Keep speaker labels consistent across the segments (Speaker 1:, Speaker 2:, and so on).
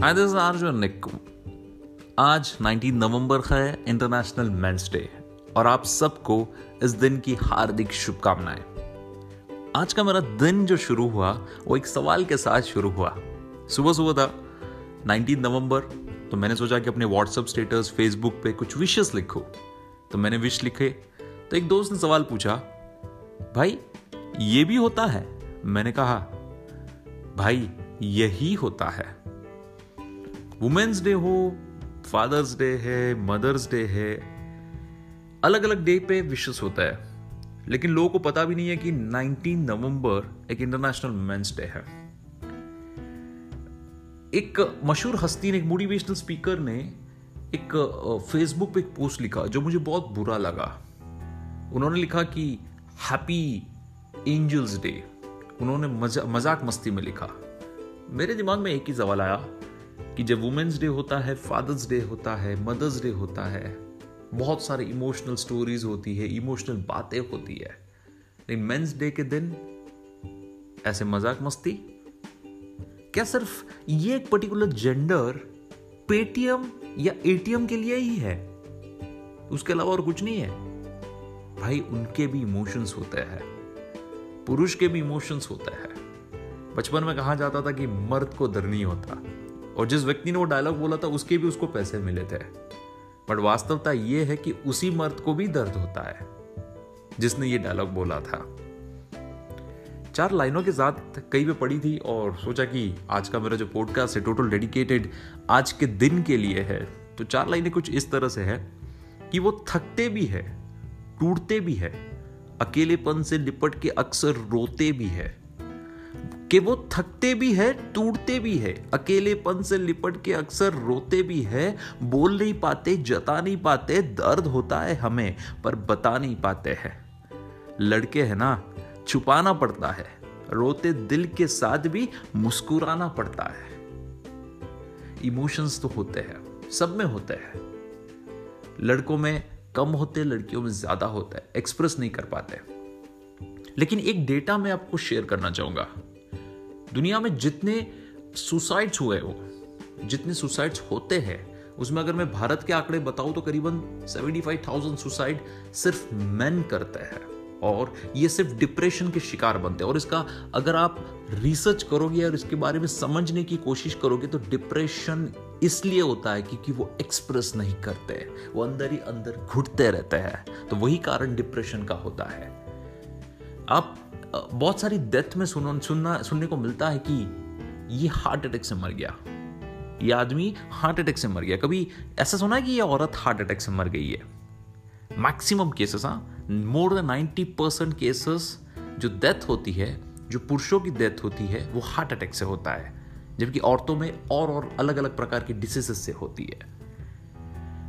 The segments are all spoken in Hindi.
Speaker 1: हाय दिस निक आज 19 नवंबर का है इंटरनेशनल मेंस डे और आप सबको इस दिन की हार्दिक शुभकामनाएँ। आज का मेरा दिन जो शुरू हुआ, वो एक सवाल के साथ शुरू हुआ। सुबह सुबह था 19 नवंबर तो मैंने सोचा कि अपने व्हाट्सएप स्टेटस फेसबुक पे कुछ विशेष लिखो। तो मैंने विश लिखे तो एक दोस्त ने सवाल पूछा, भाई, ये भी होता है? मैंने कहा, भाई, यही होता है। वुमेन्स डे हो फादर्स डे है मदर्स डे है अलग अलग डे पे विशेष होता है। लेकिन लोगों को पता भी नहीं है कि 19 नवंबर एक इंटरनेशनल मेंस डे है। एक मशहूर हस्ती ने एक मोटिवेशनल स्पीकर ने एक फेसबुक पे एक पोस्ट लिखा जो मुझे बहुत बुरा लगा। उन्होंने लिखा कि हैप्पी एंजल्स डे उन्होंने मज़ा, मज़ाक मस्ती में लिखा। मेरे दिमाग में एक ही सवाल आया कि जब वुमेन्स डे होता है फादर्स डे होता है मदर्स डे होता है, बहुत सारे इमोशनल स्टोरीज होती है इमोशनल बातें होती है। लेकिन मेंस डे के दिन ऐसे मज़ाक मस्ती? क्या सिर्फ़ ये एक particular gender Paytm or ATM के लिए ही है? उसके अलावा और कुछ नहीं है? भाई, उनके भी इमोशंस होते हैं। पुरुष के भी इमोशंस होते हैं। बचपन में कहा जाता था कि मर्द को दर नहीं होता? और जिस व्यक्ति ने वो डायलॉग बोला था, उसके भी उसको पैसे मिले थे। बट वास्तवता यह है कि उसी मर्द को भी दर्द होता है, जिसने ये डायलॉग बोला था। चार लाइनों के साथ कई पे पड़ी थी और सोचा कि आज का मेरा जो पॉडकास्ट है टोटल डेडिकेटेड आज के दिन के लिए है। तो चार लाइनें कुछ इस तरह से है कि वो थकते भी है, टूटते भी है, अकेलेपन से लिपट के अक्सर रोते भी है। कि वो थकते भी है, टूटते भी है, अकेलेपन से लिपट के अक्सर रोते भी है, बोल नहीं पाते, जता नहीं पाते, दर्द होता है हमें, पर बता नहीं पाते हैं। लड़के हैं ना, छुपाना पड़ता है, रोते दिल के साथ भी मुस्कुराना पड़ता है। इमोशंस तो होते हैं, सब में होते हैं। लड़कों में कम होते, लड़कियों में ज़्यादा होता है, एक्सप्रेस नहीं कर पाते। लेकिन एक डेटा मैं आपको शेयर करना चाहूँगा। दुनिया में जितने सुसाइड्स हुए हो जितने सुसाइड्स होते हैं उसमें अगर मैं भारत के आंकड़े बताऊँ तो करीबन 75,000 सुसाइड सिर्फ़ मैन करते हैं। और ये सिर्फ़ डिप्रेशन के शिकार बनते हैं। और इसका अगर आप रिसर्च करोगे और इसके बारे में समझने की कोशिश करोगे तो डिप्रेशन इसलिए होता है क्योंकि वो एक्सप्रेस नहीं करते वो अंदर ही अंदर घुटते रहते हैं। तो वही कारण डिप्रेशन का होता है। आप बहुत सारी डेथ में सुन, सुनना सुनने को मिलता है कि ये हार्ट अटैक से मर गया। ये आदमी हार्ट अटैक से मर गया। कभी ऐसा सुना है कि ये औरत हार्ट अटैक से मर गई है? मैक्सिमम केसेस हाँ। More than ninety percent cases जो डेथ होती है जो पुरुषों की डेथ होती है वो हार्ट अटैक से होता है। जबकि औरतों में और और अलग अलग प्रकार की डिसीजेस से होती है।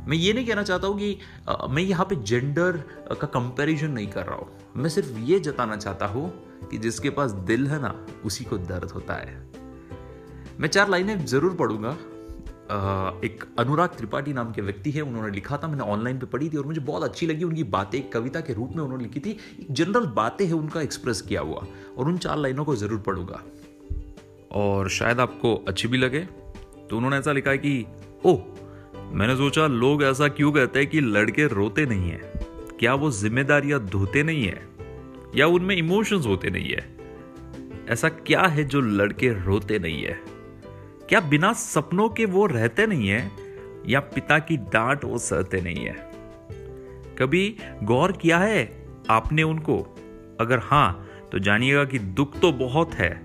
Speaker 1: मैं ये नहीं कहना चाहता हूँ कि आ, मैं यहाँ पे जेंडर का कंपैरिजन नहीं कर रहा हूँ। मैं सिर्फ़ ये जताना चाहता हूँ कि जिसके पास दिल है ना उसी को दर्द होता है। मैं चार लाइनें ज़रूर पढ़ूँगा। एक अनुराग त्रिपाठी नाम के व्यक्ति है उन्होंने लिखा था मैंने ऑनलाइन पे पढ़ी थी और मुझे बहुत अच्छी लगी उनकी बातें एक कविता के रूप में उन्होंने लिखी थी। जनरल बातें है उनका एक्सप्रेस किया हुआ। और उन चार लाइनों को ज़रूर पढ़ूँगा। और शायद आपको अच्छी भी लगे तो उन्होंने ऐसा लिखा है कि ओह मैंने सोचा, लोग ऐसा क्यों कहते हैं कि लड़के रोते नहीं है? क्या वो जिम्मेदारियाँ धोते नहीं है? या उनमें इमोशंस होते नहीं है? ऐसा क्या है जो लड़के रोते नहीं है? क्या बिना सपनों के वो रहते नहीं है? या पिता की डांट वो सहते नहीं है? कभी गौर किया है आपने उनको? अगर हाँ तो जानिएगा कि दुख तो बहुत है,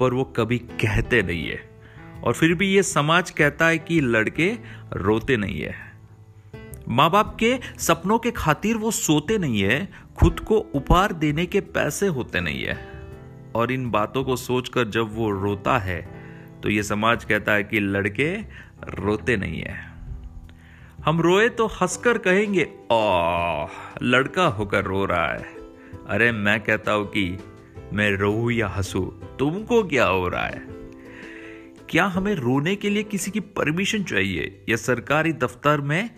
Speaker 1: पर वो कभी कहते नहीं है। और फिर भी ये समाज कहता है कि लड़के रोते नहीं है। माँ बाप के सपनों के खातिर वो सोते नहीं है, खुद को उपहार देने के पैसे होते नहीं है। और इन बातों को सोचकर जब वो रोता है तो ये समाज कहता है कि लड़के रोते नहीं है। हम रोए तो हंसकर कहेंगे ओ लड़का होकर रो रहा है। अरे मैं कहता हूँ कि मैं रो या हंसू, तुमको क्या हो रहा है? क्या हमें रोने के लिए किसी की परमिशन चाहिए? या सरकारी दफ्तर में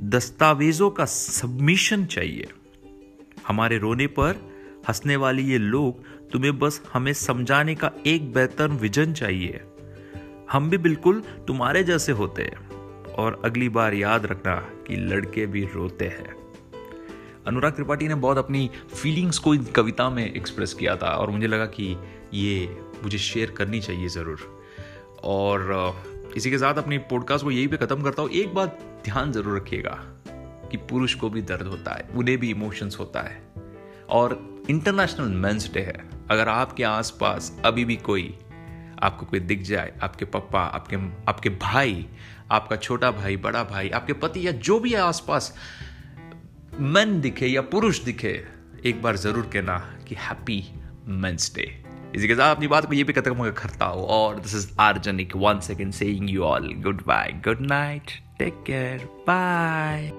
Speaker 1: दस्तावेजों का सबमिशन चाहिए? हमारे रोने पर हंसने वाली ये लोग तुम्हें बस हमें समझाने का एक बेहतर विजन चाहिए। हम भी बिल्कुल तुम्हारे जैसे होते हैं। और अगली बार याद रखना कि लड़के भी रोते हैं। अनुराग त्रिपाठी ने बहुत अपनी फीलिंग्स को इन कविता में एक्सप्रेस किया था और मुझे लगा कि ये मुझे शेयर करनी चाहिए ज़रूर। और इसी के साथ अपनी पॉडकास्ट को यही पे ख़त्म करता हूँ। एक बात ध्यान ज़रूर रखिएगा कि पुरुष को भी दर्द होता है, उन्हें भी इमोशंस होता है। और इंटरनेशनल मेंस डे है। अगर आपके आसपास अभी भी कोई, आपको कोई दिख जाए, आपके पप्पा, आपके आपके भाई, आपका छोटा भाई, बड़ा भाई, आपके पति या जो भी है आसपास मन दिखे या पुरुष दिखे, एक बार ज़रूर कहना कि हैप्पी मेंस डे इसी के साथ अपनी बात को ये भी खत्म करता हूँ। और this is आर्जनिक one second saying you all good bye good night take care bye